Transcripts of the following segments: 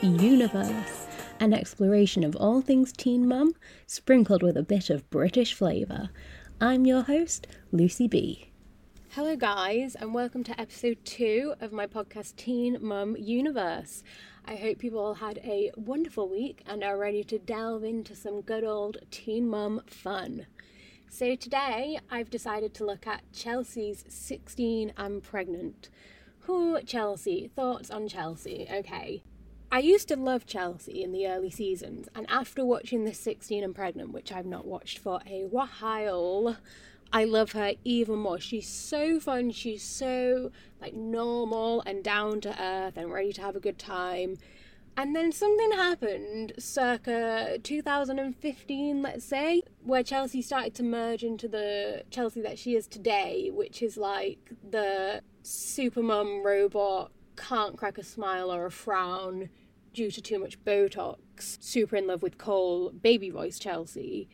Universe, an exploration of all things teen mum, sprinkled with a bit of British flavour. I'm your host, Lucy B. Hello, guys, and welcome to episode two of my podcast, Teen Mum Universe. I hope you've all had a wonderful week and are ready to delve into some good old teen mum fun. So, today I've decided to look at Chelsea's 16 and Pregnant. Who, Chelsea? Thoughts on Chelsea? Okay. I used to love Chelsea in the early seasons, and after watching this 16 and Pregnant, which I've not watched for a while, I love her even more. She's so fun. She's so like normal and down to earth and ready to have a good time. And then something happened circa 2015, let's say, where Chelsea started to merge into the Chelsea that she is today, which is like the super mum robot, can't crack a smile or a frown due to too much Botox, super in love with Cole, baby voice Chelsea.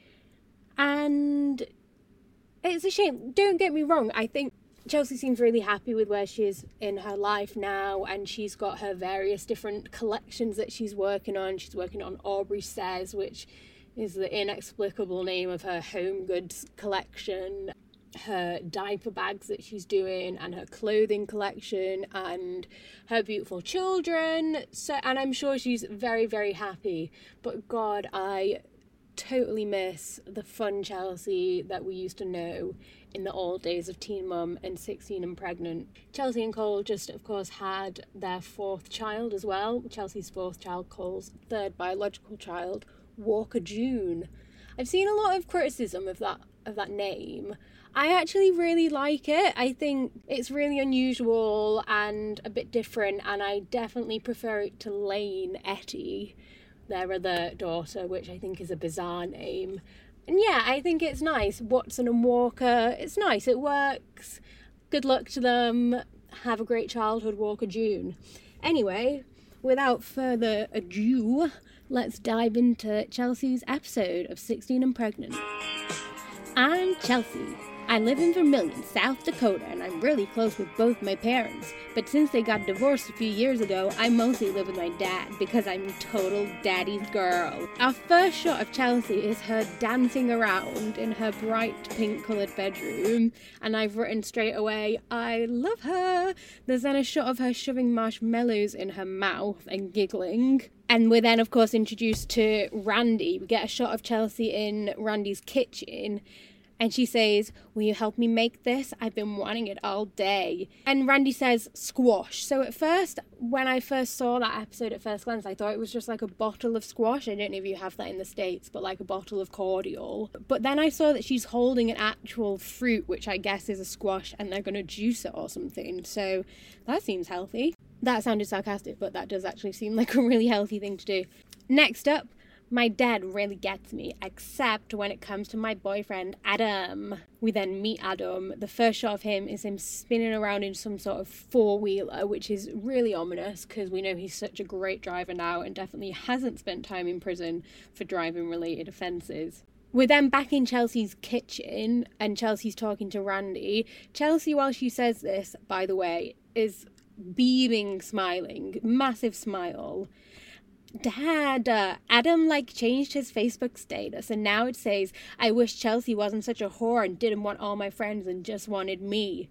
And it's a shame. Don't get me wrong, I think Chelsea seems really happy with where she is in her life now, and she's got her various different collections that she's working on. She's working on Aubree Says, which is the inexplicable name of her home goods collection, her diaper bags that she's doing, and her clothing collection, and her beautiful children. So, and I'm sure she's very, very happy. But God, I totally miss the fun Chelsea that we used to know in the old days of Teen Mum and 16 and Pregnant. Chelsea and Cole just, of course, had their fourth child as well. Chelsea's fourth child, Cole's third biological child, Walker June. I've seen a lot of criticism of that of that name. I actually really like it. I think it's really unusual and a bit different, and I definitely prefer it to Layne Ettie their other daughter, which I think is a bizarre name. And yeah, I think it's nice. Watson and Walker, it's nice, it works. Good luck to them. Have a great childhood, Walker June. Anyway, without further ado, let's dive into Chelsea's episode of 16 and Pregnant. I'm Chelsea. I live in Vermillion, South Dakota, and I'm really close with both my parents. But since they got divorced a few years ago, I mostly live with my dad because I'm total daddy's girl. Our first shot of Chelsea is her dancing around in her bright pink coloured bedroom, and I've written straight away, I love her. There's then a shot of her shoving marshmallows in her mouth and giggling. And we're then, of course, introduced to Randy. We get a shot of Chelsea in Randy's kitchen and she says, Will you help me make this? I've been wanting it all day. And Randy says, Squash. So at first, when I first saw that episode at first glance, I thought it was just like a bottle of squash. I don't know if you have that in the States, but like a bottle of cordial. But then I saw that she's holding an actual fruit, which I guess is a squash, and they're going to juice it or something. So that seems healthy. That sounded sarcastic, but that does actually seem like a really healthy thing to do. Next up, my dad really gets me, except when it comes to my boyfriend, Adam. We then meet Adam. The first shot of him is him spinning around in some sort of four wheeler, which is really ominous because we know he's such a great driver now and definitely hasn't spent time in prison for driving related offences. We're then back in Chelsea's kitchen and Chelsea's talking to Randy. Chelsea, while she says this, by the way, is beaming, smiling, massive smile. Dad, uh, Adam like changed his Facebook status and now it says, I wish Chelsea wasn't such a whore and didn't want all my friends and just wanted me.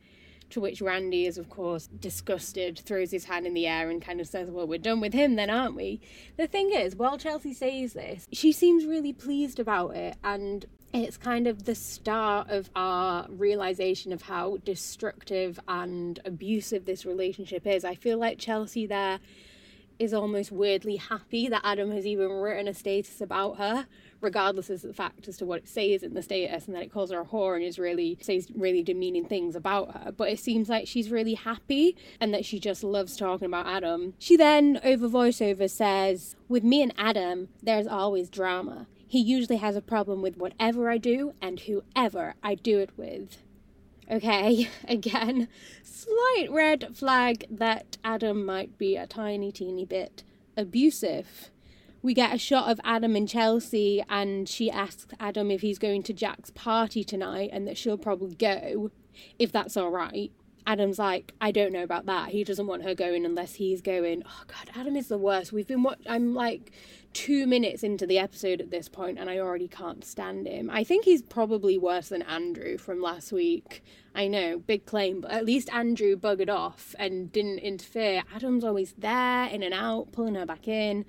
To which Randy is, of course, disgusted, throws his hand in the air, and kind of says, Well, we're done with him then, aren't we? The thing is, while Chelsea says this, she seems really pleased about it, and it's kind of the start of our realization of how destructive and abusive this relationship is. I feel like Chelsea there is almost weirdly happy that Adam has even written a status about her, regardless of the fact as to what it says in the status, and that it calls her a whore and is really says really demeaning things about her. But it seems like she's really happy and that she just loves talking about Adam. She then, over voiceover, says, With me and Adam, there's always drama. He usually has a problem with whatever I do and whoever I do it with. Okay, again, slight red flag that Adam might be a tiny, teeny bit abusive. We get a shot of Adam and Chelsea, and she asks Adam if he's going to Jack's party tonight and that she'll probably go, if that's all right. Adam's like, I don't know about that. He doesn't want her going unless he's going. Oh God, Adam is the worst. We've been what I'm like two minutes into the episode at this point and I already can't stand him. I think he's probably worse than Andrew from last week. I know, big claim, but at least Andrew buggered off and didn't interfere. Adam's always there, in and out, pulling her back in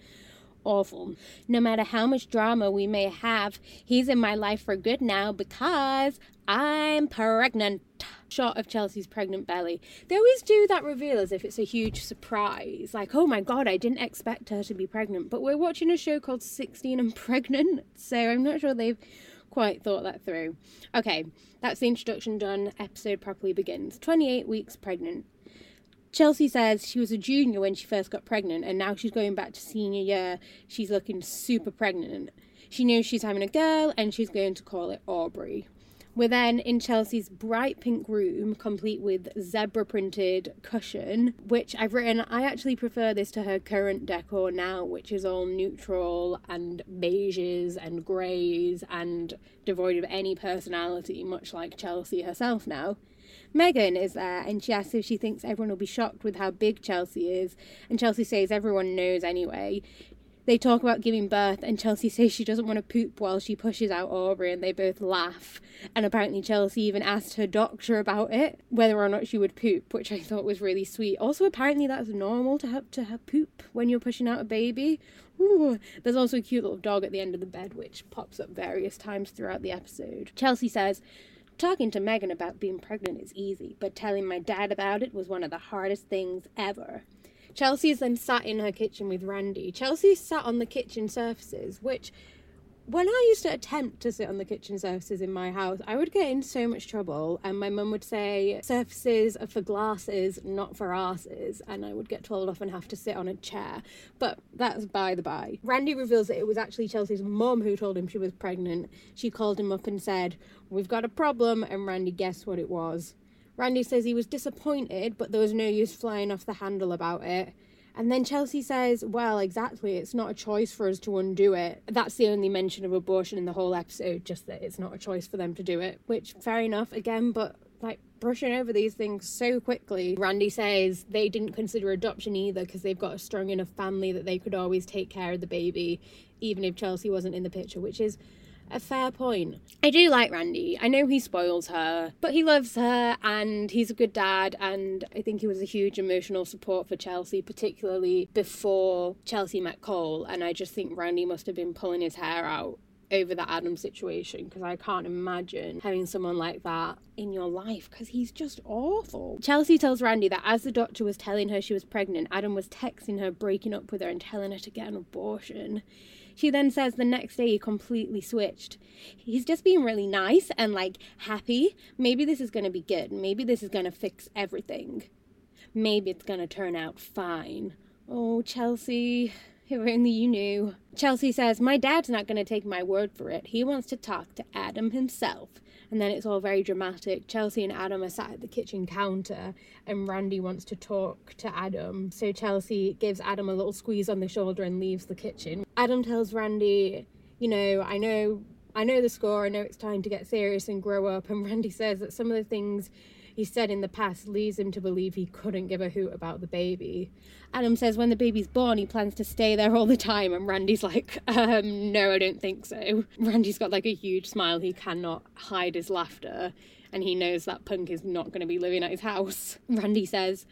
awful. No matter how much drama we may have, he's in my life for good now because I'm pregnant. Shot of Chelsea's pregnant belly. They always do that reveal as if it's a huge surprise. Like, oh my god, I didn't expect her to be pregnant. But we're watching a show called 16 and Pregnant, so I'm not sure they've quite thought that through. Okay, that's the introduction done. Episode properly begins. 28 weeks pregnant. Chelsea says she was a junior when she first got pregnant, and now she's going back to senior year. She's looking super pregnant. She knows she's having a girl, and she's going to call it Aubree. We're then in Chelsea's bright pink room, complete with zebra printed cushion, which I've written. I actually prefer this to her current decor now, which is all neutral and beiges and greys and devoid of any personality, much like Chelsea herself now. Megan is there and she asks if she thinks everyone will be shocked with how big Chelsea is. And Chelsea says everyone knows anyway. They talk about giving birth, and Chelsea says she doesn't want to poop while she pushes out Aubree, and they both laugh. And apparently, Chelsea even asked her doctor about it, whether or not she would poop, which I thought was really sweet. Also, apparently, that's normal to have to have poop when you're pushing out a baby. Ooh. There's also a cute little dog at the end of the bed, which pops up various times throughout the episode. Chelsea says, Talking to Megan about being pregnant is easy, but telling my dad about it was one of the hardest things ever. Chelsea is then sat in her kitchen with Randy. Chelsea sat on the kitchen surfaces, which when I used to attempt to sit on the kitchen surfaces in my house, I would get in so much trouble, and my mum would say surfaces are for glasses, not for asses, and I would get told off and have to sit on a chair. But that's by the by. Randy reveals that it was actually Chelsea's mum who told him she was pregnant. She called him up and said, We've got a problem, and Randy guessed what it was. Randy says he was disappointed, but there was no use flying off the handle about it. And then Chelsea says, Well, exactly, it's not a choice for us to undo it. That's the only mention of abortion in the whole episode, just that it's not a choice for them to do it. Which, fair enough, again, but like brushing over these things so quickly. Randy says they didn't consider adoption either because they've got a strong enough family that they could always take care of the baby, even if Chelsea wasn't in the picture, which is a fair point. I do like Randy. I know he spoils her, but he loves her and he's a good dad. And I think he was a huge emotional support for Chelsea, particularly before Chelsea met Cole. And I just think Randy must have been pulling his hair out over the Adam situation because I can't imagine having someone like that in your life because he's just awful. Chelsea tells Randy that as the doctor was telling her she was pregnant, Adam was texting her, breaking up with her, and telling her to get an abortion. She then says the next day he completely switched. He's just being really nice and like happy. Maybe this is going to be good. Maybe this is going to fix everything. Maybe it's going to turn out fine. Oh, Chelsea, if only you knew. Chelsea says, My dad's not going to take my word for it. He wants to talk to Adam himself and then it's all very dramatic. Chelsea and Adam are sat at the kitchen counter, and Randy wants to talk to Adam. So Chelsea gives Adam a little squeeze on the shoulder and leaves the kitchen. Adam tells Randy, You know, I know. I know the score, I know it's time to get serious and grow up. And Randy says that some of the things he said in the past leads him to believe he couldn't give a hoot about the baby. Adam says when the baby's born, he plans to stay there all the time, and Randy's like, um, no, I don't think so. Randy's got like a huge smile. He cannot hide his laughter, and he knows that Punk is not going to be living at his house. Randy says,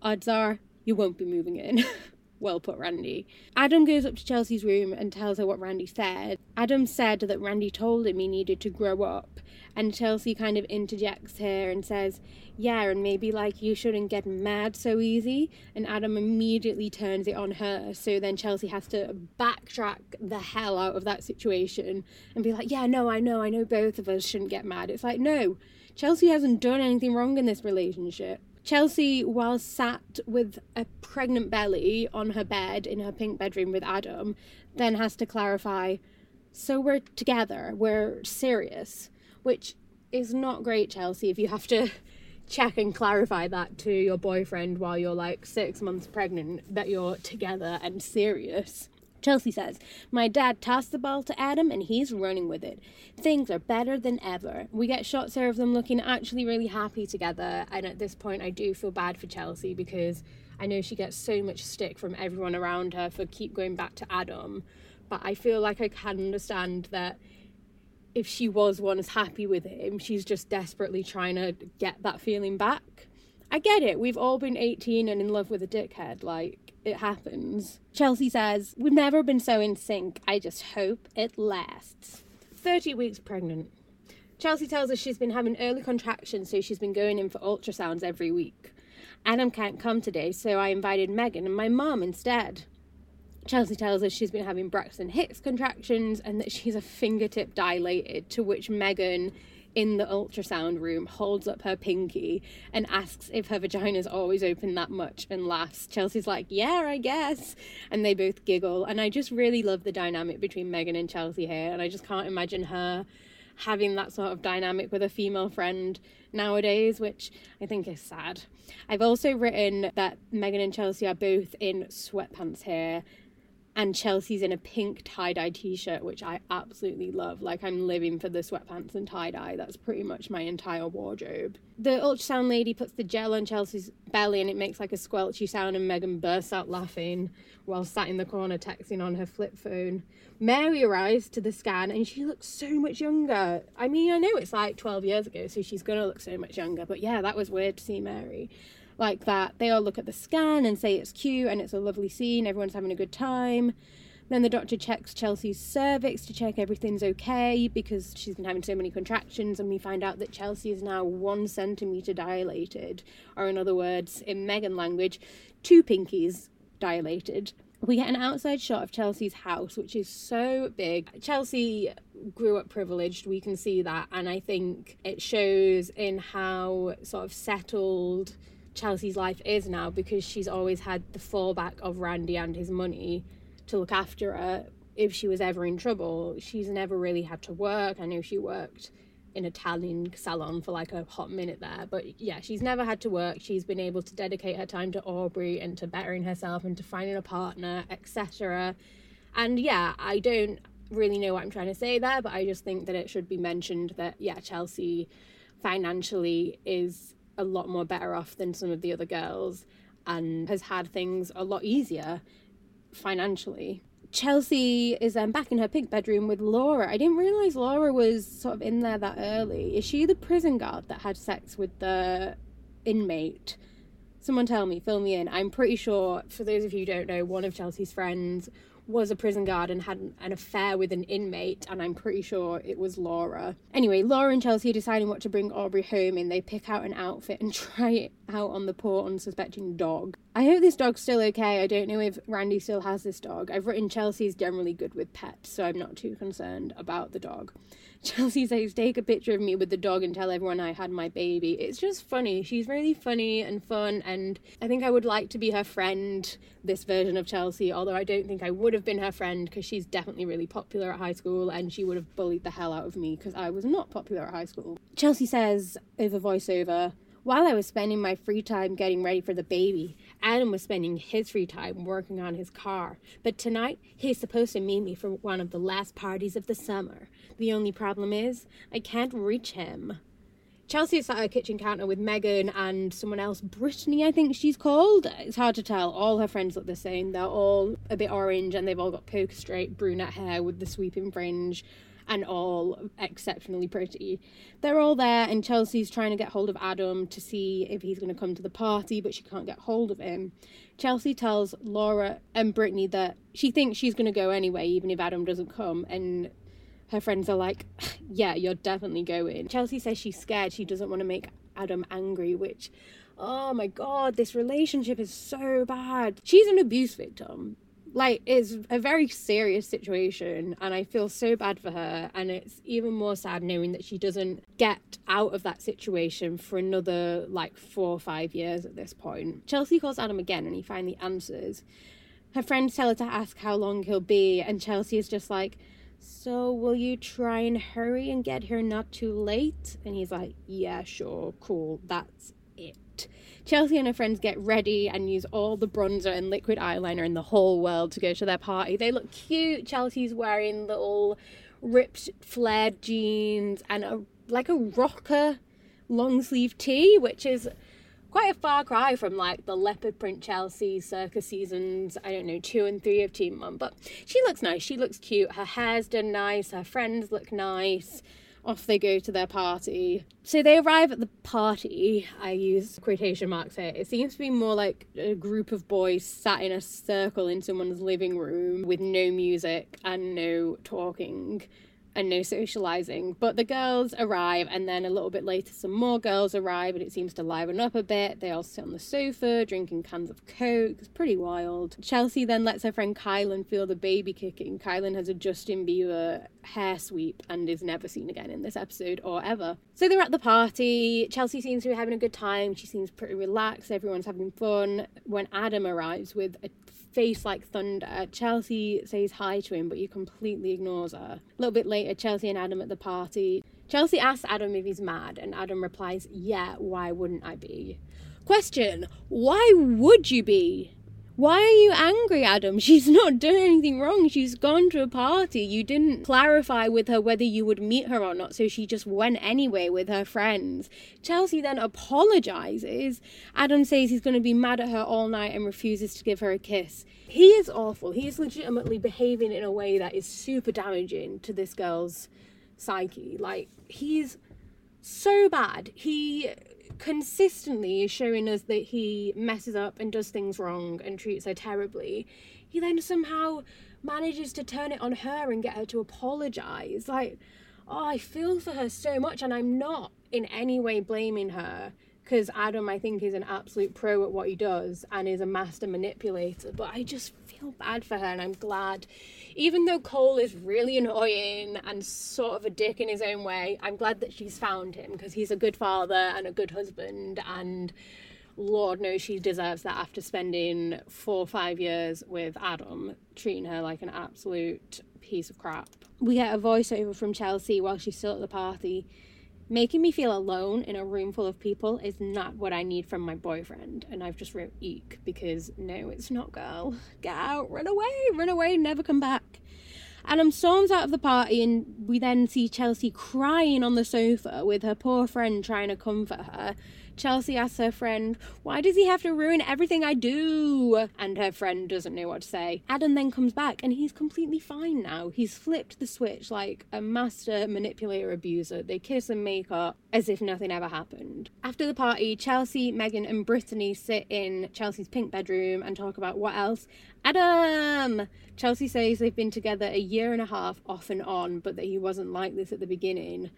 odds are you won't be moving in. Well put, Randy. Adam goes up to Chelsea's room and tells her what Randy said. Adam said that Randy told him he needed to grow up, and Chelsea kind of interjects here and says, Yeah, and maybe like you shouldn't get mad so easy. And Adam immediately turns it on her. So then Chelsea has to backtrack the hell out of that situation and be like, Yeah, no, I know, I know both of us shouldn't get mad. It's like, No, Chelsea hasn't done anything wrong in this relationship. Chelsea, while sat with a pregnant belly on her bed in her pink bedroom with Adam, then has to clarify so we're together, we're serious, which is not great, Chelsea, if you have to check and clarify that to your boyfriend while you're like six months pregnant that you're together and serious. Chelsea says, My dad tossed the ball to Adam and he's running with it. Things are better than ever. We get shots of them looking actually really happy together. And at this point, I do feel bad for Chelsea because I know she gets so much stick from everyone around her for keep going back to Adam. But I feel like I can understand that if she was once happy with him, she's just desperately trying to get that feeling back. I get it. We've all been 18 and in love with a dickhead. Like, it happens. Chelsea says, We've never been so in sync. I just hope it lasts. 30 weeks pregnant. Chelsea tells us she's been having early contractions, so she's been going in for ultrasounds every week. Adam can't come today, so I invited Megan and my mom instead. Chelsea tells us she's been having Braxton Hicks contractions and that she's a fingertip dilated, to which Megan in the ultrasound room holds up her pinky and asks if her vagina's always open that much and laughs. Chelsea's like, Yeah, I guess. And they both giggle. And I just really love the dynamic between Megan and Chelsea here. And I just can't imagine her having that sort of dynamic with a female friend nowadays, which I think is sad. I've also written that Megan and Chelsea are both in sweatpants here and Chelsea's in a pink tie dye t shirt, which I absolutely love. Like, I'm living for the sweatpants and tie dye. That's pretty much my entire wardrobe. The ultrasound lady puts the gel on Chelsea's belly and it makes like a squelchy sound, and Megan bursts out laughing while sat in the corner texting on her flip phone. Mary arrives to the scan and she looks so much younger. I mean, I know it's like 12 years ago, so she's gonna look so much younger, but yeah, that was weird to see Mary like that. They all look at the scan and say it's cute and it's a lovely scene, everyone's having a good time. Then the doctor checks Chelsea's cervix to check everything's okay because she's been having so many contractions, and we find out that Chelsea is now one centimeter dilated, or in other words, in Megan language, two pinkies dilated. We get an outside shot of Chelsea's house, which is so big. Chelsea grew up privileged, we can see that, and I think it shows in how sort of settled Chelsea's life is now because she's always had the fallback of Randy and his money to look after her if she was ever in trouble. She's never really had to work. I know she worked in a Italian salon for like a hot minute there, but yeah, she's never had to work. She's been able to dedicate her time to Aubree and to bettering herself and to finding a partner, etc. And yeah, I don't really know what I'm trying to say there, but I just think that it should be mentioned that yeah, Chelsea financially is a lot more better off than some of the other girls and has had things a lot easier financially. Chelsea is um, back in her pink bedroom with Laura. I didn't realise Laura was sort of in there that early. Is she the prison guard that had sex with the inmate? Someone tell me, fill me in. I'm pretty sure, for those of you who don't know, one of Chelsea's friends was a prison guard and had an affair with an inmate, and I'm pretty sure it was Laura. Anyway, Laura and Chelsea are deciding what to bring Aubree home in. They pick out an outfit and try it out on the poor, unsuspecting dog. I hope this dog's still okay. I don't know if Randy still has this dog. I've written Chelsea's generally good with pets, so I'm not too concerned about the dog. Chelsea says, Take a picture of me with the dog and tell everyone I had my baby. It's just funny. She's really funny and fun, and I think I would like to be her friend, this version of Chelsea, although I don't think I would have been her friend because she's definitely really popular at high school and she would have bullied the hell out of me because I was not popular at high school. Chelsea says, over voiceover, while I was spending my free time getting ready for the baby, Adam was spending his free time working on his car. But tonight, he's supposed to meet me for one of the last parties of the summer. The only problem is, I can't reach him. Chelsea is at her kitchen counter with Megan and someone else, Brittany, I think she's called. It's hard to tell. All her friends look the same. They're all a bit orange and they've all got poker straight brunette hair with the sweeping fringe and all exceptionally pretty. They're all there, and Chelsea's trying to get hold of Adam to see if he's going to come to the party, but she can't get hold of him. Chelsea tells Laura and Brittany that she thinks she's going to go anyway, even if Adam doesn't come, and her friends are like, Yeah, you're definitely going. Chelsea says she's scared, she doesn't want to make Adam angry, which oh my god, this relationship is so bad. She's an abuse victim. Like it's a very serious situation and i feel so bad for her. And it's even more sad knowing that she doesn't get out of that situation for another like four or five years at this point. Chelsea calls adam again and he finally answers. Her friends tell her to ask how long he'll be and chelsea is just like so will you try and hurry and get here not too late and he's like yeah sure cool that's it Chelsea and her friends get ready and use all the bronzer and liquid eyeliner in the whole world to go to their party. They look cute. Chelsea's wearing little ripped flared jeans and a like a rocker long sleeve tee, which is quite a far cry from like the leopard print Chelsea circa seasons, I don't know, two and three of Teen Mum. But she looks nice, she looks cute, her hair's done nice, her friends look nice. Off they go to their party. So they arrive at the party. I use quotation marks here. It seems to be more like a group of boys sat in a circle in someone's living room with no music and no talking and no socializing. But the girls arrive, and then a little bit later, some more girls arrive, and it seems to liven up a bit. They all sit on the sofa drinking cans of Coke. It's pretty wild. Chelsea then lets her friend Kylan feel the baby kicking. Kylan has a Justin Bieber hair sweep and is never seen again in this episode or ever. So they're at the party. Chelsea seems to be having a good time. She seems pretty relaxed. Everyone's having fun. When Adam arrives with a face like thunder. Chelsea says hi to him, but he completely ignores her. A little bit later, Chelsea and Adam at the party. Chelsea asks Adam if he's mad, and Adam replies, Yeah, why wouldn't I be? Question Why would you be? Why are you angry, Adam? She's not done anything wrong. She's gone to a party. You didn't clarify with her whether you would meet her or not, so she just went anyway with her friends. Chelsea then apologizes. Adam says he's going to be mad at her all night and refuses to give her a kiss. He is awful. He is legitimately behaving in a way that is super damaging to this girl's psyche. Like, he's so bad. He consistently is showing us that he messes up and does things wrong and treats her terribly, he then somehow manages to turn it on her and get her to apologize. Like, oh, I feel for her so much, and I'm not in any way blaming her because Adam, I think, is an absolute pro at what he does and is a master manipulator. But I just feel bad for her, and I'm glad even though Cole is really annoying and sort of a dick in his own way, I'm glad that she's found him because he's a good father and a good husband and Lord knows she deserves that after spending four or five years with Adam, treating her like an absolute piece of crap. We get a voiceover from Chelsea while she's still at the party Making me feel alone in a room full of people is not what I need from my boyfriend. And I've just wrote eek because no, it's not, girl. Get out, run away, run away, never come back. Adam storms out of the party, and we then see Chelsea crying on the sofa with her poor friend trying to comfort her. Chelsea asks her friend, Why does he have to ruin everything I do? And her friend doesn't know what to say. Adam then comes back and he's completely fine now. He's flipped the switch like a master manipulator abuser. They kiss and make up as if nothing ever happened. After the party, Chelsea, Megan, and Brittany sit in Chelsea's pink bedroom and talk about what else. Adam! Chelsea says they've been together a year and a half off and on, but that he wasn't like this at the beginning.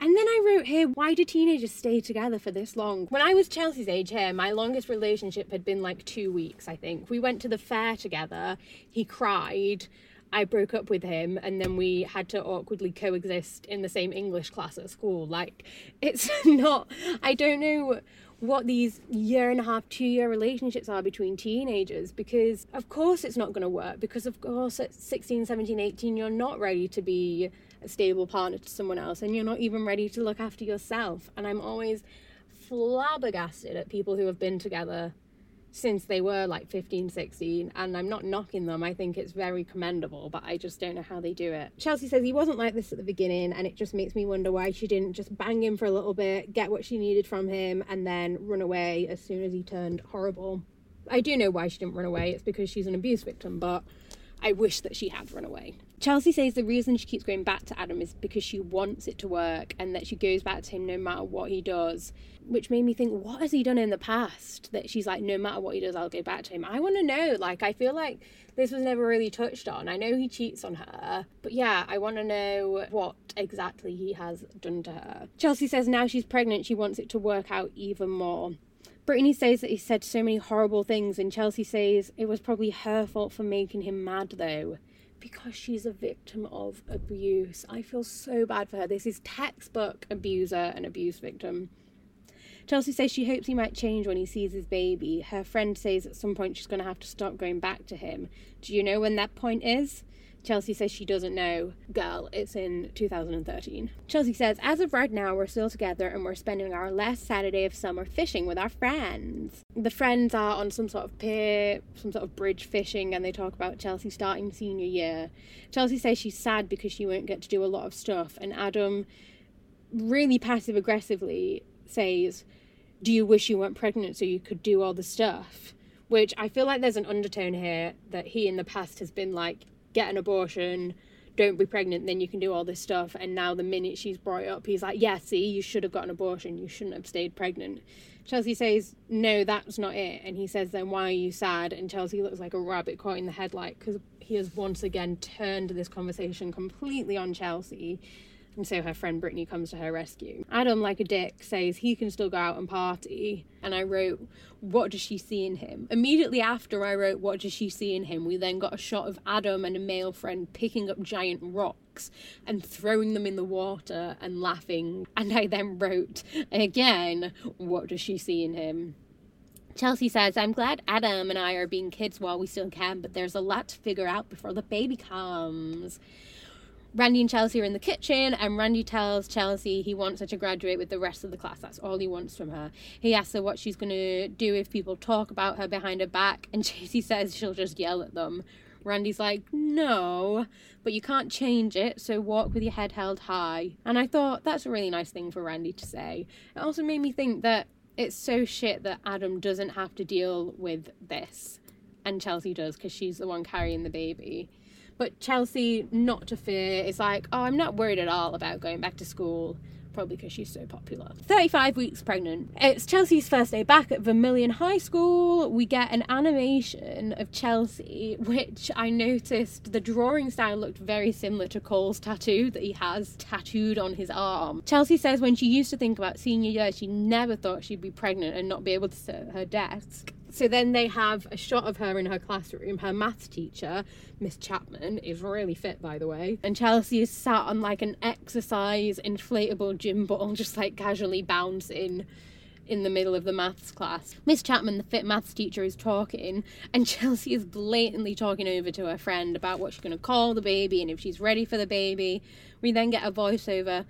And then I wrote here, why do teenagers stay together for this long? When I was Chelsea's age here, my longest relationship had been like two weeks, I think. We went to the fair together. He cried. I broke up with him and then we had to awkwardly coexist in the same English class at school. Like, it's not, I don't know what these year and a half, two year relationships are between teenagers because, of course, it's not going to work. Because, of course, at 16, 17, 18, you're not ready to be a stable partner to someone else and you're not even ready to look after yourself. And I'm always flabbergasted at people who have been together since they were like 15, 16, and I'm not knocking them. I think it's very commendable, but I just don't know how they do it. Chelsea says he wasn't like this at the beginning, and it just makes me wonder why she didn't just bang him for a little bit, get what she needed from him, and then run away as soon as he turned horrible. I do know why she didn't run away, it's because she's an abuse victim, but I wish that she had run away. Chelsea says the reason she keeps going back to Adam is because she wants it to work and that she goes back to him no matter what he does, which made me think, what has he done in the past that she's like, no matter what he does, I'll go back to him? I want to know. Like, I feel like this was never really touched on. I know he cheats on her, but yeah, I want to know what exactly he has done to her. Chelsea says now she's pregnant, she wants it to work out even more. Brittany says that he said so many horrible things, and Chelsea says it was probably her fault for making him mad, though, because she's a victim of abuse. I feel so bad for her. This is textbook abuser and abuse victim. Chelsea says she hopes he might change when he sees his baby. Her friend says at some point she's going to have to stop going back to him. Do you know when that point is? Chelsea says she doesn't know. Girl, it's in 2013. Chelsea says, As of right now, we're still together and we're spending our last Saturday of summer fishing with our friends. The friends are on some sort of pier, some sort of bridge fishing, and they talk about Chelsea starting senior year. Chelsea says she's sad because she won't get to do a lot of stuff, and Adam really passive aggressively says, Do you wish you weren't pregnant so you could do all the stuff? Which I feel like there's an undertone here that he in the past has been like, get an abortion, don't be pregnant, then you can do all this stuff. And now, the minute she's brought up, he's like, yeah, see, you should have got an abortion. You shouldn't have stayed pregnant. Chelsea says, no, that's not it. And he says, then why are you sad? And Chelsea looks like a rabbit caught in the headlight because he has once again turned this conversation completely on Chelsea and so her friend Brittany comes to her rescue. Adam, like a dick, says he can still go out and party. And I wrote, What does she see in him? Immediately after I wrote, What does she see in him? We then got a shot of Adam and a male friend picking up giant rocks and throwing them in the water and laughing. And I then wrote, Again, What does she see in him? Chelsea says, I'm glad Adam and I are being kids while we still can, but there's a lot to figure out before the baby comes. Randy and Chelsea are in the kitchen, and Randy tells Chelsea he wants her to graduate with the rest of the class. That's all he wants from her. He asks her what she's going to do if people talk about her behind her back, and Chelsea says she'll just yell at them. Randy's like, no, but you can't change it, so walk with your head held high. And I thought that's a really nice thing for Randy to say. It also made me think that it's so shit that Adam doesn't have to deal with this, and Chelsea does because she's the one carrying the baby. But Chelsea, not to fear, is like, oh, I'm not worried at all about going back to school. Probably because she's so popular. 35 weeks pregnant. It's Chelsea's first day back at Vermillion High School. We get an animation of Chelsea, which I noticed the drawing style looked very similar to Cole's tattoo that he has tattooed on his arm. Chelsea says when she used to think about senior year, she never thought she'd be pregnant and not be able to sit at her desk so then they have a shot of her in her classroom. Her maths teacher, Miss Chapman, is really fit, by the way. And Chelsea is sat on like an exercise inflatable gym ball, just like casually bouncing in the middle of the maths class. Miss Chapman, the fit maths teacher, is talking, and Chelsea is blatantly talking over to her friend about what she's going to call the baby and if she's ready for the baby. We then get a voiceover.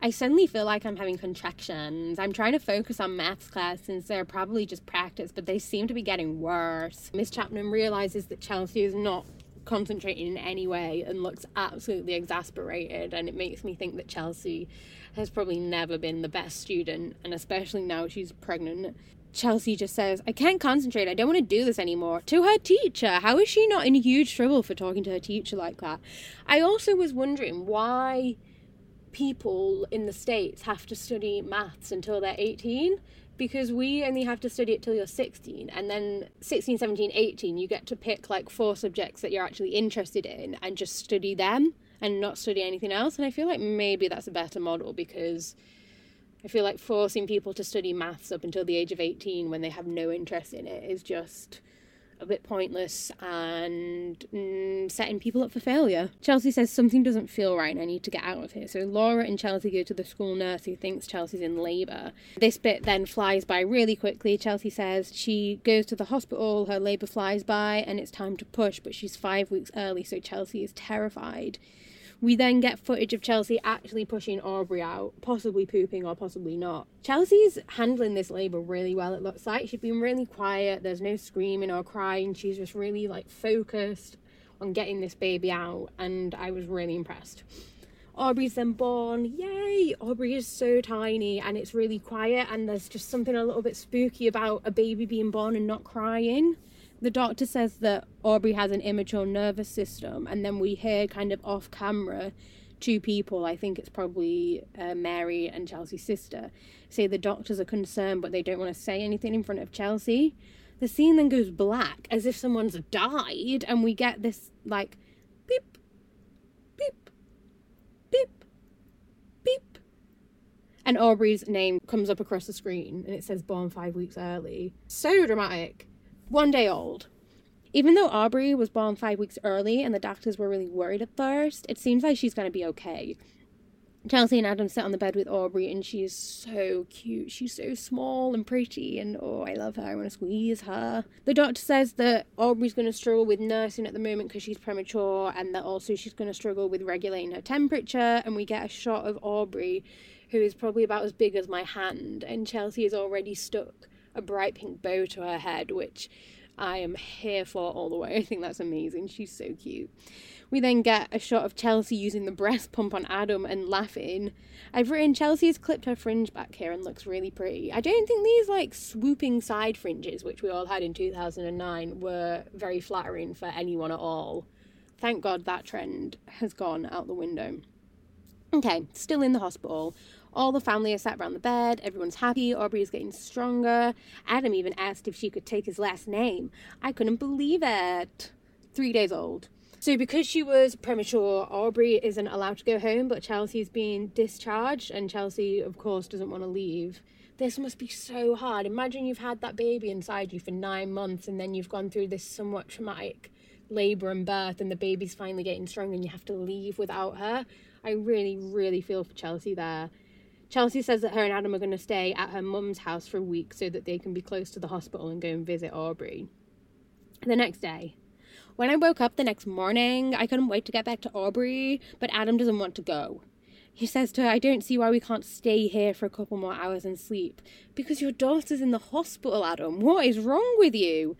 I suddenly feel like I'm having contractions. I'm trying to focus on maths class since they're probably just practice, but they seem to be getting worse. Miss Chapman realizes that Chelsea is not concentrating in any way and looks absolutely exasperated and it makes me think that Chelsea has probably never been the best student and especially now she's pregnant. Chelsea just says, I can't concentrate. I don't want to do this anymore. To her teacher. How is she not in huge trouble for talking to her teacher like that? I also was wondering why people in the States have to study maths until they're 18 because we only have to study it till you're 16 and then 16 17 18 you get to pick like four subjects that you're actually interested in and just study them and not study anything else and i feel like maybe that's a better model because i feel like forcing people to study maths up until the age of 18 when they have no interest in it is just a bit pointless and mm, setting people up for failure. Chelsea says something doesn't feel right and I need to get out of here. So Laura and Chelsea go to the school nurse who thinks Chelsea's in labour. This bit then flies by really quickly. Chelsea says she goes to the hospital, her labour flies by, and it's time to push, but she's five weeks early, so Chelsea is terrified. We then get footage of Chelsea actually pushing Aubree out, possibly pooping or possibly not. Chelsea's handling this labour really well, it looks like. She's been really quiet, there's no screaming or crying, she's just really like focused on getting this baby out, and I was really impressed. Aubree's then born. Yay! Aubree is so tiny and it's really quiet, and there's just something a little bit spooky about a baby being born and not crying the doctor says that Aubree has an immature nervous system, and then we hear kind of off camera two people, I think it's probably uh, Mary and Chelsea's sister, say the doctors are concerned, but they don't want to say anything in front of Chelsea. The scene then goes black as if someone's died, and we get this like beep, beep, beep, beep. And Aubree's name comes up across the screen and it says born five weeks early. So dramatic one day old. Even though Aubree was born five weeks early and the doctors were really worried at first, it seems like she's going to be okay. Chelsea and Adam sit on the bed with Aubree, and she's so cute. She's so small and pretty, and oh, I love her. I want to squeeze her. The doctor says that Aubree's going to struggle with nursing at the moment because she's premature, and that also she's going to struggle with regulating her temperature. And we get a shot of Aubree, who is probably about as big as my hand, and Chelsea is already stuck a bright pink bow to her head, which I am here for all the way. I think that's amazing. She's so cute. We then get a shot of Chelsea using the breast pump on Adam and laughing. I've written Chelsea's clipped her fringe back here and looks really pretty. I don't think these like swooping side fringes, which we all had in 2009, were very flattering for anyone at all. Thank God that trend has gone out the window. Okay, still in the hospital. All the family are sat around the bed. Everyone's happy. Aubree is getting stronger. Adam even asked if she could take his last name. I couldn't believe it. Three days old. So, because she was premature, Aubree isn't allowed to go home, but Chelsea's being discharged, and Chelsea, of course, doesn't want to leave. This must be so hard. Imagine you've had that baby inside you for nine months, and then you've gone through this somewhat traumatic labor and birth, and the baby's finally getting strong, and you have to leave without her. I really, really feel for Chelsea there. Chelsea says that her and Adam are going to stay at her mum's house for a week so that they can be close to the hospital and go and visit Aubree. The next day, when I woke up the next morning, I couldn't wait to get back to Aubree, but Adam doesn't want to go. He says to her, I don't see why we can't stay here for a couple more hours and sleep. Because your daughter's in the hospital, Adam. What is wrong with you?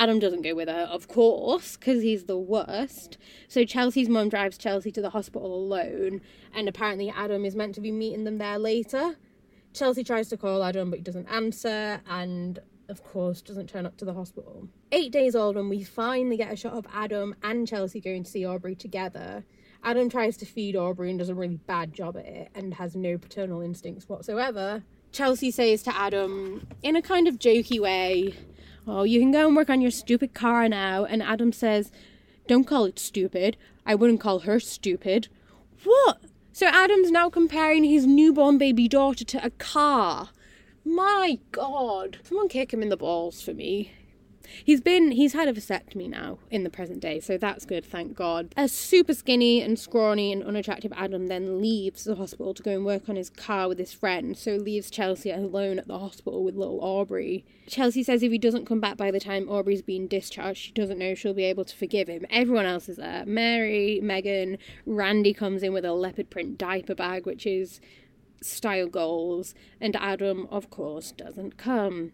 Adam doesn't go with her, of course, because he's the worst. So Chelsea's mum drives Chelsea to the hospital alone, and apparently Adam is meant to be meeting them there later. Chelsea tries to call Adam, but he doesn't answer, and of course, doesn't turn up to the hospital. Eight days old, when we finally get a shot of Adam and Chelsea going to see Aubree together, Adam tries to feed Aubree and does a really bad job at it and has no paternal instincts whatsoever. Chelsea says to Adam, in a kind of jokey way, Oh, you can go and work on your stupid car now. And Adam says, Don't call it stupid. I wouldn't call her stupid. What? So Adam's now comparing his newborn baby daughter to a car. My God. Someone kick him in the balls for me. He's been he's had a vasectomy now in the present day, so that's good, thank God. A super skinny and scrawny and unattractive Adam then leaves the hospital to go and work on his car with his friend, so leaves Chelsea alone at the hospital with little Aubree. Chelsea says if he doesn't come back by the time Aubree's been discharged, she doesn't know she'll be able to forgive him. Everyone else is there. Mary, Megan, Randy comes in with a leopard print diaper bag, which is style goals, and Adam, of course, doesn't come.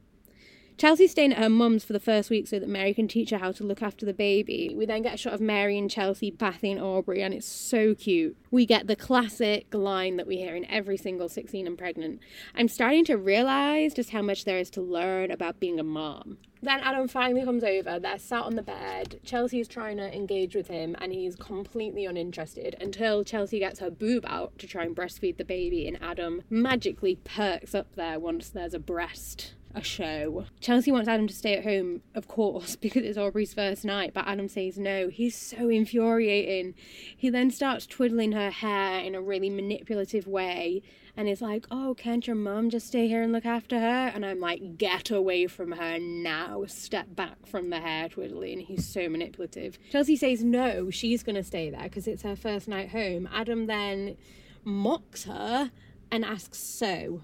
Chelsea's staying at her mum's for the first week so that Mary can teach her how to look after the baby. We then get a shot of Mary and Chelsea bathing Aubree, and it's so cute. We get the classic line that we hear in every single 16 and pregnant. I'm starting to realise just how much there is to learn about being a mom. Then Adam finally comes over. They're sat on the bed. Chelsea is trying to engage with him, and he's completely uninterested until Chelsea gets her boob out to try and breastfeed the baby, and Adam magically perks up there once there's a breast a show. Chelsea wants Adam to stay at home, of course, because it's Aubree's first night, but Adam says no. He's so infuriating. He then starts twiddling her hair in a really manipulative way and is like, Oh, can't your mum just stay here and look after her? And I'm like, Get away from her now. Step back from the hair twiddling. He's so manipulative. Chelsea says no, she's going to stay there because it's her first night home. Adam then mocks her and asks, So,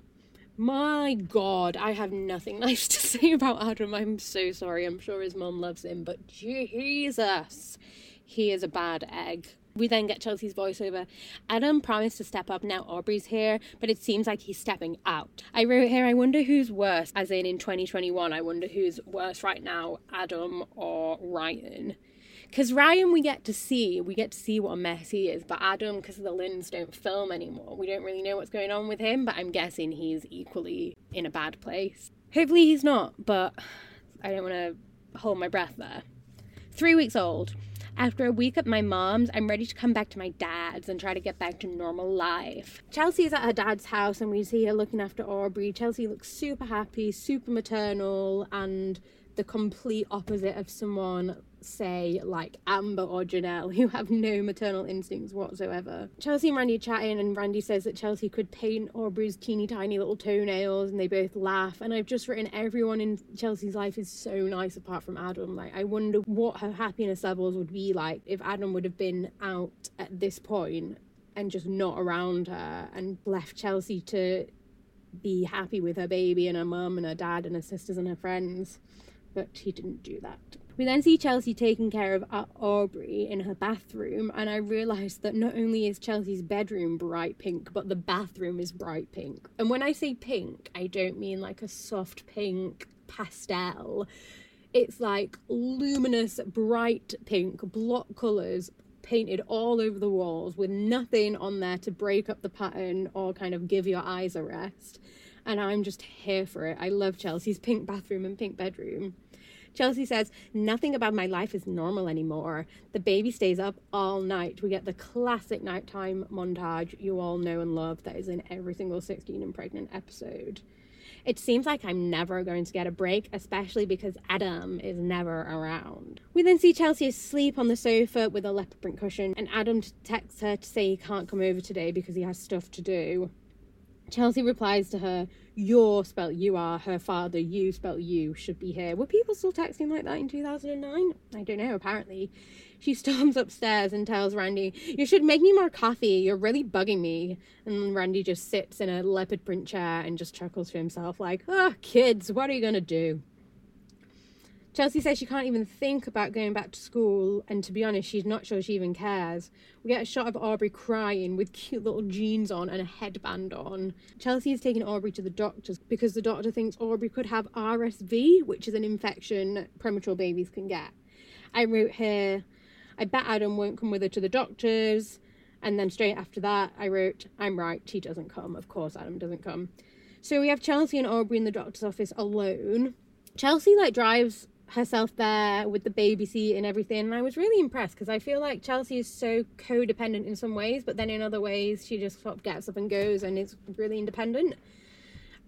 my god, I have nothing nice to say about Adam. I'm so sorry. I'm sure his mom loves him, but Jesus, he is a bad egg. We then get Chelsea's voiceover. Adam promised to step up now Aubree's here, but it seems like he's stepping out. I wrote here, I wonder who's worse, as in in 2021, I wonder who's worse right now, Adam or Ryan. Because Ryan, we get to see, we get to see what a mess he is. But Adam, because the Linds don't film anymore, we don't really know what's going on with him. But I'm guessing he's equally in a bad place. Hopefully he's not, but I don't want to hold my breath there. Three weeks old. After a week at my mom's, I'm ready to come back to my dad's and try to get back to normal life. Chelsea's at her dad's house and we see her looking after Aubree. Chelsea looks super happy, super maternal, and the complete opposite of someone say like Amber or Jenelle who have no maternal instincts whatsoever. Chelsea and Randy are chatting and Randy says that Chelsea could paint Aubree's teeny tiny little toenails and they both laugh and I've just written everyone in Chelsea's life is so nice apart from Adam. Like I wonder what her happiness levels would be like if Adam would have been out at this point and just not around her and left Chelsea to be happy with her baby and her mum and her dad and her sisters and her friends. But he didn't do that. We then see Chelsea taking care of uh, Aubree in her bathroom, and I realised that not only is Chelsea's bedroom bright pink, but the bathroom is bright pink. And when I say pink, I don't mean like a soft pink pastel. It's like luminous, bright pink, block colours painted all over the walls with nothing on there to break up the pattern or kind of give your eyes a rest. And I'm just here for it. I love Chelsea's pink bathroom and pink bedroom. Chelsea says, Nothing about my life is normal anymore. The baby stays up all night. We get the classic nighttime montage you all know and love that is in every single 16 and pregnant episode. It seems like I'm never going to get a break, especially because Adam is never around. We then see Chelsea asleep on the sofa with a leopard print cushion, and Adam texts her to say he can't come over today because he has stuff to do. Chelsea replies to her, Your spelt you are, her father, you spelt you, should be here. Were people still texting like that in 2009? I don't know, apparently. She storms upstairs and tells Randy, You should make me more coffee, you're really bugging me. And Randy just sits in a leopard print chair and just chuckles to himself, like, Oh, kids, what are you gonna do? Chelsea says she can't even think about going back to school, and to be honest, she's not sure she even cares. We get a shot of Aubree crying with cute little jeans on and a headband on. Chelsea is taking Aubree to the doctors because the doctor thinks Aubree could have RSV, which is an infection premature babies can get. I wrote here, I bet Adam won't come with her to the doctors. And then straight after that, I wrote, I'm right, he doesn't come. Of course, Adam doesn't come. So we have Chelsea and Aubrey in the doctor's office alone. Chelsea like drives herself there with the baby seat and everything. And I was really impressed because I feel like Chelsea is so codependent in some ways, but then in other ways she just sort of gets up and goes and is really independent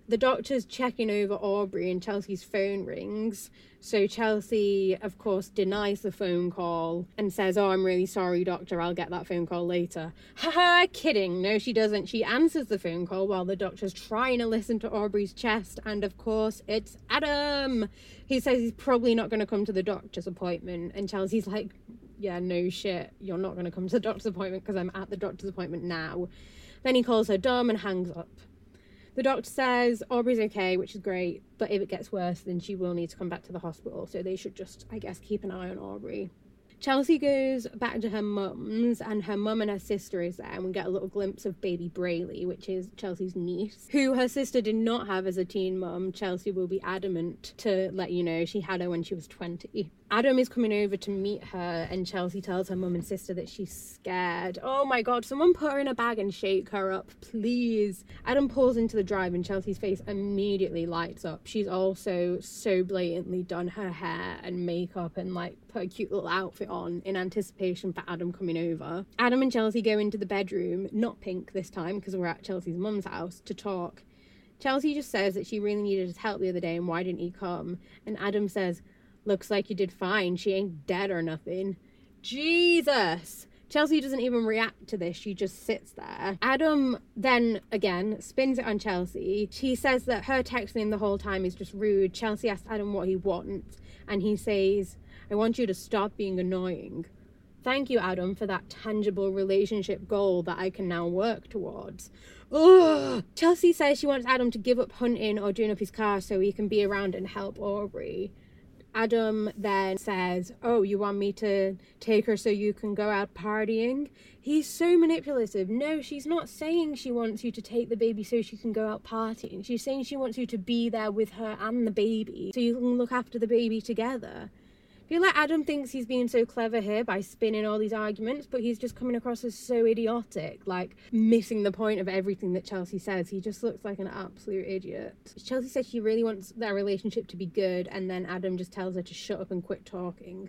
the doctor's checking over Aubree and Chelsea's phone rings. So Chelsea, of course, denies the phone call and says, Oh, I'm really sorry, doctor, I'll get that phone call later. Haha, kidding. No, she doesn't. She answers the phone call while the doctor's trying to listen to Aubree's chest. And of course, it's Adam. He says he's probably not going to come to the doctor's appointment. And Chelsea's like, Yeah, no shit. You're not going to come to the doctor's appointment because I'm at the doctor's appointment now. Then he calls her dumb and hangs up. The doctor says oh, Aubree's okay, which is great, but if it gets worse, then she will need to come back to the hospital. So they should just, I guess, keep an eye on Aubree. Chelsea goes back to her mum's, and her mum and her sister is there, and we get a little glimpse of baby Brayley, which is Chelsea's niece, who her sister did not have as a teen mum. Chelsea will be adamant to let you know she had her when she was 20. Adam is coming over to meet her, and Chelsea tells her mum and sister that she's scared. Oh my god, someone put her in a bag and shake her up, please. Adam pulls into the drive, and Chelsea's face immediately lights up. She's also so blatantly done her hair and makeup and like put a cute little outfit on in anticipation for Adam coming over. Adam and Chelsea go into the bedroom, not pink this time because we're at Chelsea's mum's house, to talk. Chelsea just says that she really needed his help the other day and why didn't he come? And Adam says, Looks like you did fine. She ain't dead or nothing. Jesus! Chelsea doesn't even react to this. She just sits there. Adam then again spins it on Chelsea. She says that her texting the whole time is just rude. Chelsea asks Adam what he wants, and he says, I want you to stop being annoying. Thank you, Adam, for that tangible relationship goal that I can now work towards. Ugh. Chelsea says she wants Adam to give up hunting or doing up his car so he can be around and help Aubree. Adam then says, Oh, you want me to take her so you can go out partying? He's so manipulative. No, she's not saying she wants you to take the baby so she can go out partying. She's saying she wants you to be there with her and the baby so you can look after the baby together. Feel like Adam thinks he's being so clever here by spinning all these arguments, but he's just coming across as so idiotic, like missing the point of everything that Chelsea says. He just looks like an absolute idiot. Chelsea says she really wants their relationship to be good, and then Adam just tells her to shut up and quit talking.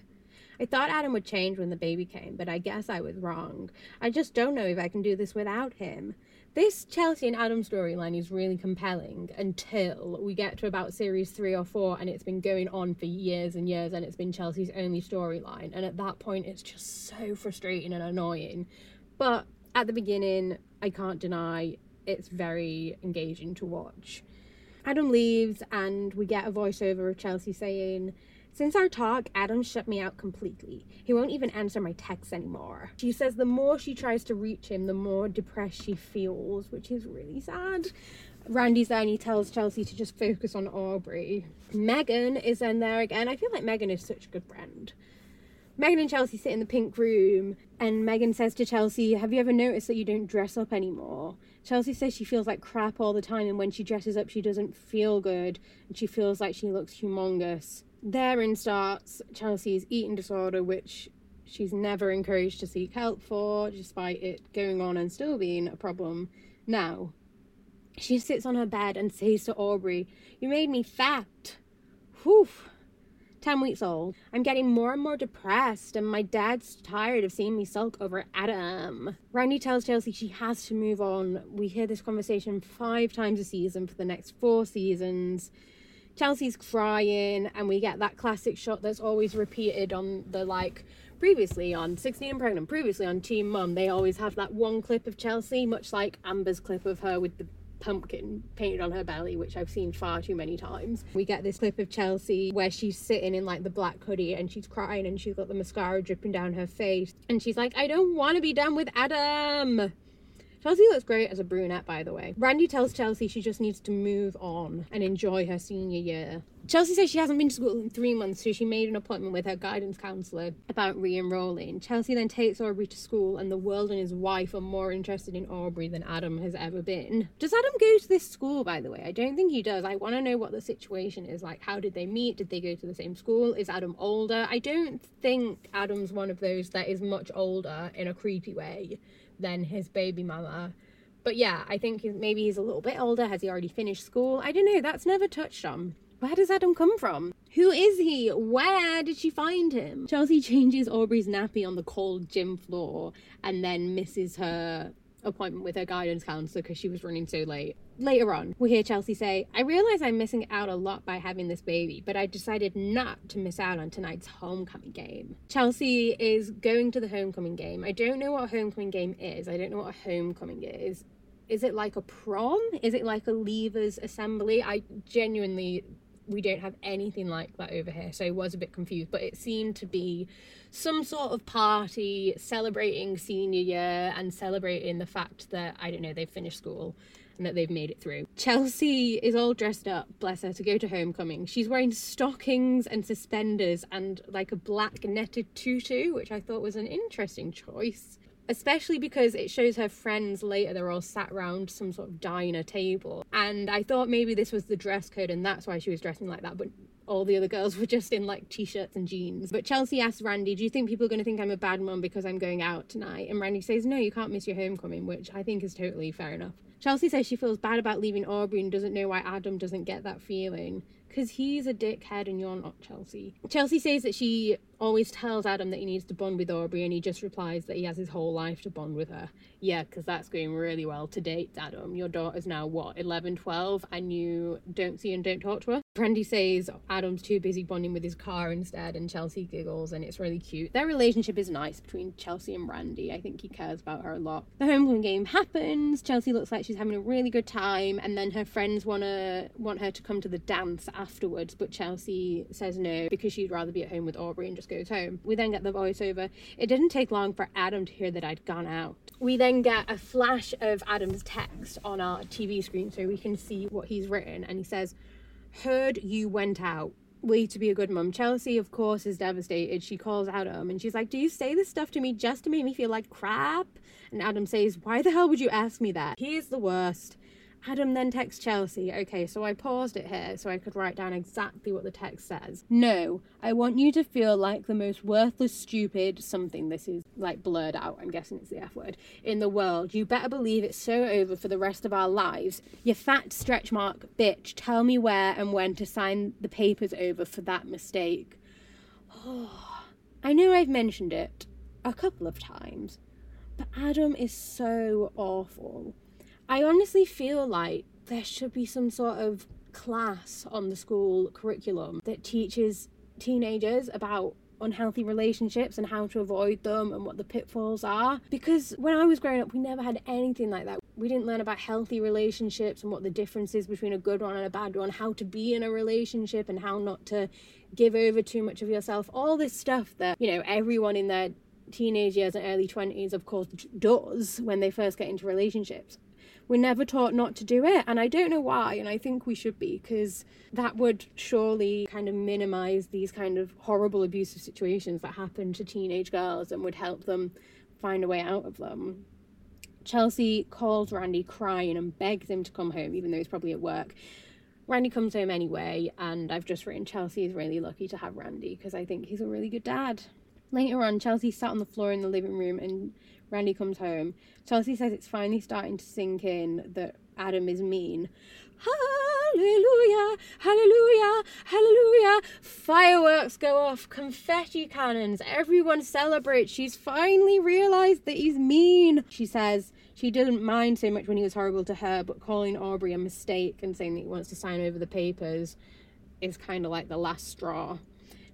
I thought Adam would change when the baby came, but I guess I was wrong. I just don't know if I can do this without him. This Chelsea and Adam storyline is really compelling until we get to about series three or four, and it's been going on for years and years, and it's been Chelsea's only storyline. And at that point, it's just so frustrating and annoying. But at the beginning, I can't deny it's very engaging to watch. Adam leaves, and we get a voiceover of Chelsea saying, Since our talk, Adam shut me out completely. He won't even answer my texts anymore. She says the more she tries to reach him, the more depressed she feels, which is really sad. Randy's there and he tells Chelsea to just focus on Aubree. Megan is in there again. I feel like Megan is such a good friend. Megan and Chelsea sit in the pink room, and Megan says to Chelsea, Have you ever noticed that you don't dress up anymore? Chelsea says she feels like crap all the time, and when she dresses up, she doesn't feel good, and she feels like she looks humongous. Therein starts Chelsea's eating disorder, which she's never encouraged to seek help for, despite it going on and still being a problem now. She sits on her bed and says to Aubree, You made me fat. Whew. 10 weeks old. I'm getting more and more depressed, and my dad's tired of seeing me sulk over Adam. Randy tells Chelsea she has to move on. We hear this conversation five times a season for the next four seasons. Chelsea's crying, and we get that classic shot that's always repeated on the like previously on 16 and Pregnant, previously on Teen Mum. They always have that one clip of Chelsea, much like Amber's clip of her with the pumpkin painted on her belly, which I've seen far too many times. We get this clip of Chelsea where she's sitting in like the black hoodie and she's crying and she's got the mascara dripping down her face. And she's like, I don't want to be done with Adam. Chelsea looks great as a brunette, by the way. Randy tells Chelsea she just needs to move on and enjoy her senior year. Chelsea says she hasn't been to school in three months, so she made an appointment with her guidance counsellor about re enrolling. Chelsea then takes Aubree to school, and the world and his wife are more interested in Aubree than Adam has ever been. Does Adam go to this school, by the way? I don't think he does. I want to know what the situation is like. How did they meet? Did they go to the same school? Is Adam older? I don't think Adam's one of those that is much older in a creepy way than his baby mama. But yeah, I think maybe he's a little bit older. Has he already finished school? I don't know. That's never touched on. Where does Adam come from? Who is he? Where did she find him? Chelsea changes Aubree's nappy on the cold gym floor and then misses her appointment with her guidance counselor because she was running so late. Later on, we hear Chelsea say, I realize I'm missing out a lot by having this baby, but I decided not to miss out on tonight's homecoming game. Chelsea is going to the homecoming game. I don't know what a homecoming game is. I don't know what a homecoming is. Is it like a prom? Is it like a leavers assembly? I genuinely we don't have anything like that over here. So i was a bit confused but it seemed to be some sort of party celebrating senior year and celebrating the fact that i don't know they've finished school and that they've made it through. Chelsea is all dressed up bless her to go to homecoming. She's wearing stockings and suspenders and like a black netted tutu which i thought was an interesting choice especially because it shows her friends later they're all sat around some sort of diner table. And i thought maybe this was the dress code and that's why she was dressing like that but all the other girls were just in like t-shirts and jeans. But chelsea asks randy do you think people are going to think i'm a bad mom because i'm going out tonight? And randy says no you can't miss your homecoming which i think is totally fair enough. Chelsea says she feels bad about leaving aubree and doesn't know why adam doesn't get that feeling because he's a dickhead and you're not chelsea. Chelsea says that she always tells Adam that he needs to bond with Aubree, and he just replies that he has his whole life to bond with her. Yeah, because that's going really well to date, Adam. Your daughter's now, what, 11, 12, and you don't see and don't talk to her? Randy says Adam's too busy bonding with his car instead, and Chelsea giggles, and it's really cute. Their relationship is nice between Chelsea and Randy. I think he cares about her a lot. The homecoming game happens. Chelsea looks like she's having a really good time, and then her friends wanna want her to come to the dance afterwards, but Chelsea says no because she'd rather be at home with Aubree and just goes home. We then get the voiceover. It didn't take long for Adam to hear that I'd gone out. We then get a flash of Adam's text on our TV screen so we can see what he's written. And he says, Heard you went out. Way to be a good mum. Chelsea, of course, is devastated. She calls Adam and she's like, Do you say this stuff to me just to make me feel like crap? And Adam says, Why the hell would you ask me that? He is the worst. Adam then texts Chelsea. Okay, so I paused it here so I could write down exactly what the text says. No, I want you to feel like the most worthless, stupid something. This is like blurred out. I'm guessing it's the F word in the world. You better believe it's so over for the rest of our lives. You fat stretch mark bitch. Tell me where and when to sign the papers over for that mistake. Oh, I know I've mentioned it a couple of times, but Adam is so awful. I honestly feel like there should be some sort of class on the school curriculum that teaches teenagers about unhealthy relationships and how to avoid them and what the pitfalls are. Because when I was growing up, we never had anything like that. we didn't learn about healthy relationships and what the difference is between a good one and a bad one, how to be in a relationship and how not to give over too much of yourself. All this stuff that, you know, everyone in their teenage years and early 20s, of course, does when they first get into relationships. We're never taught not to do it, and I don't know why, and I think we should be, because that would surely kind of minimize these kind of horrible abusive situations that happen to teenage girls and would help them find a way out of them. Chelsea calls Randy crying and begs him to come home, even though he's probably at work. Randy comes home anyway, and I've just written Chelsea is really lucky to have Randy because I think he's a really good dad. Later on, Chelsea sat on the floor in the living room and Randy comes home. Chelsea says it's finally starting to sink in that Adam is mean. Hallelujah, hallelujah, hallelujah. Fireworks go off, confetti cannons, everyone celebrates. She's finally realized that he's mean. She says she didn't mind so much when he was horrible to her, but calling Aubree a mistake and saying that he wants to sign over the papers is kind of like the last straw.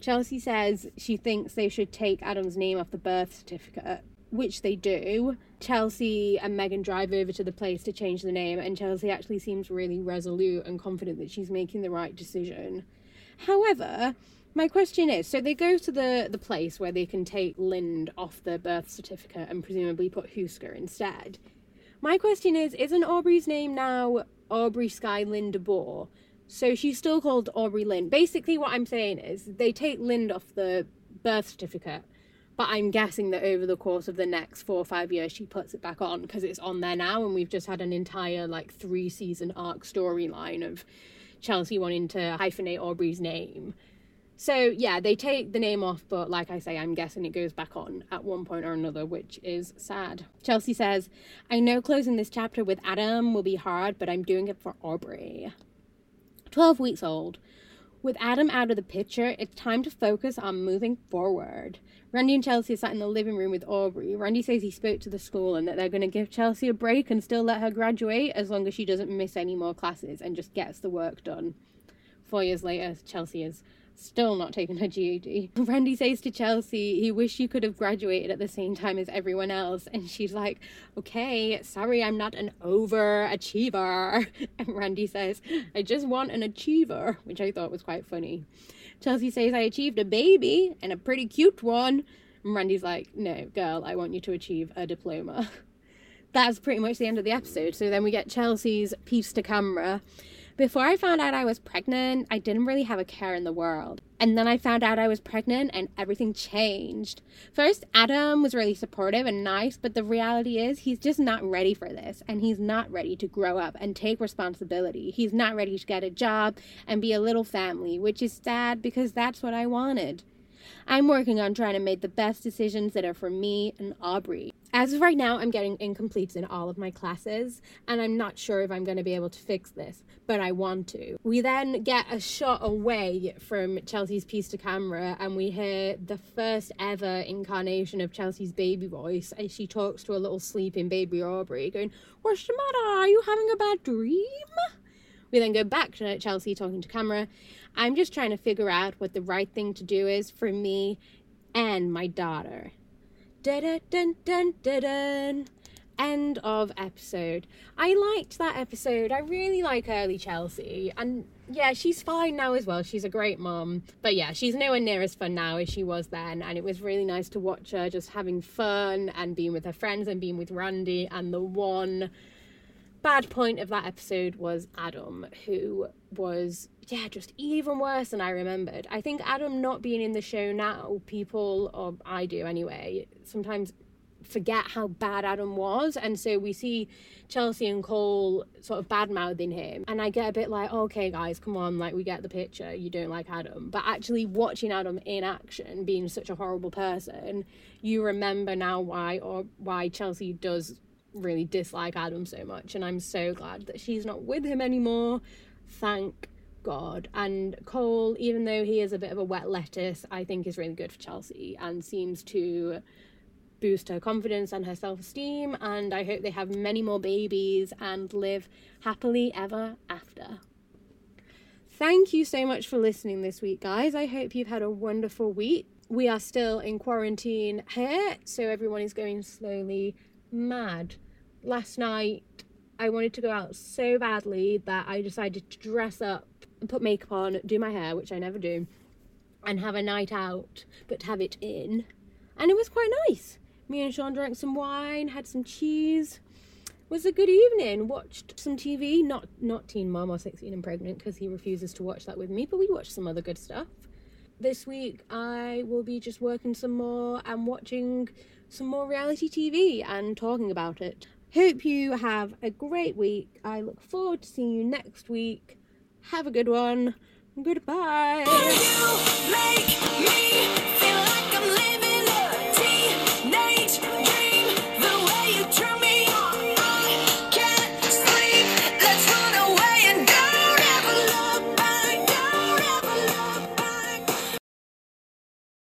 Chelsea says she thinks they should take Adam's name off the birth certificate which they do. Chelsea and Megan drive over to the place to change the name, and Chelsea actually seems really resolute and confident that she's making the right decision. However, my question is so they go to the, the place where they can take Lind off the birth certificate and presumably put Houska instead. My question is isn't Aubree's name now Aubree Skye Lind DeBoer? So she's still called Aubree Lind. Basically, what I'm saying is they take Lind off the birth certificate but I'm guessing that over the course of the next four or five years, she puts it back on because it's on there now, and we've just had an entire like three season arc storyline of Chelsea wanting to hyphenate Aubree's name. So yeah, they take the name off, but like I say, I'm guessing it goes back on at one point or another, which is sad. Chelsea says, I know closing this chapter with Adam will be hard, but I'm doing it for Aubree. 12 weeks old. With Adam out of the picture, it's time to focus on moving forward. Randy and Chelsea sat in the living room with Aubree. Randy says he spoke to the school and that they're going to give Chelsea a break and still let her graduate as long as she doesn't miss any more classes and just gets the work done. Four years later, Chelsea is still not taking her GED. Randy says to Chelsea, he wish you could have graduated at the same time as everyone else. And she's like, okay, sorry, I'm not an overachiever. And Randy says, I just want an achiever, which I thought was quite funny. Chelsea says, I achieved a baby and a pretty cute one. And Randy's like, no, girl, I want you to achieve a diploma. That's pretty much the end of the episode. So then we get Chelsea's piece to camera before I found out I was pregnant, I didn't really have a care in the world. And then I found out I was pregnant and everything changed. First, Adam was really supportive and nice, but the reality is he's just not ready for this and he's not ready to grow up and take responsibility. He's not ready to get a job and be a little family, which is sad because that's what I wanted. I'm working on trying to make the best decisions that are for me and Aubree. As of right now, I'm getting incompletes in all of my classes, and I'm not sure if I'm going to be able to fix this, but I want to. We then get a shot away from Chelsea's piece to camera, and we hear the first ever incarnation of Chelsea's baby voice as she talks to a little sleeping baby Aubree, going, What's the matter? Are you having a bad dream? We then go back to Chelsea talking to camera. I'm just trying to figure out what the right thing to do is for me and my daughter. Dun dun dun dun dun. End of episode. I liked that episode. I really like early Chelsea. And yeah, she's fine now as well. She's a great mom. But yeah, she's nowhere near as fun now as she was then. And it was really nice to watch her just having fun and being with her friends and being with Randy. And the one bad point of that episode was Adam, who was, yeah, just even worse than I remembered. I think Adam not being in the show now, people, or I do anyway, sometimes forget how bad Adam was. And so we see Chelsea and Cole sort of bad mouthing him. And I get a bit like, okay, guys, come on, like, we get the picture. You don't like Adam. But actually, watching Adam in action, being such a horrible person, you remember now why or why Chelsea does really dislike Adam so much, and I'm so glad that she's not with him anymore. Thank God. And Cole, even though he is a bit of a wet lettuce, I think is really good for Chelsea and seems to boost her confidence and her self esteem. And I hope they have many more babies and live happily ever after. Thank you so much for listening this week, guys. I hope you've had a wonderful week. We are still in quarantine here, so everyone is going slowly mad. Last night I wanted to go out so badly that I decided to dress up, put makeup on, do my hair, which I never do, and have a night out, but have it in. And it was quite nice. Me and Sean drank some wine, had some cheese. Was a good evening. Watched some TV, not not Teen Mom or 16 and Pregnant because he refuses to watch that with me, but we watched some other good stuff. This week I will be just working some more and watching some more reality TV and talking about it. Hope you have a great week. I look forward to seeing you next week. Have a good one. Goodbye.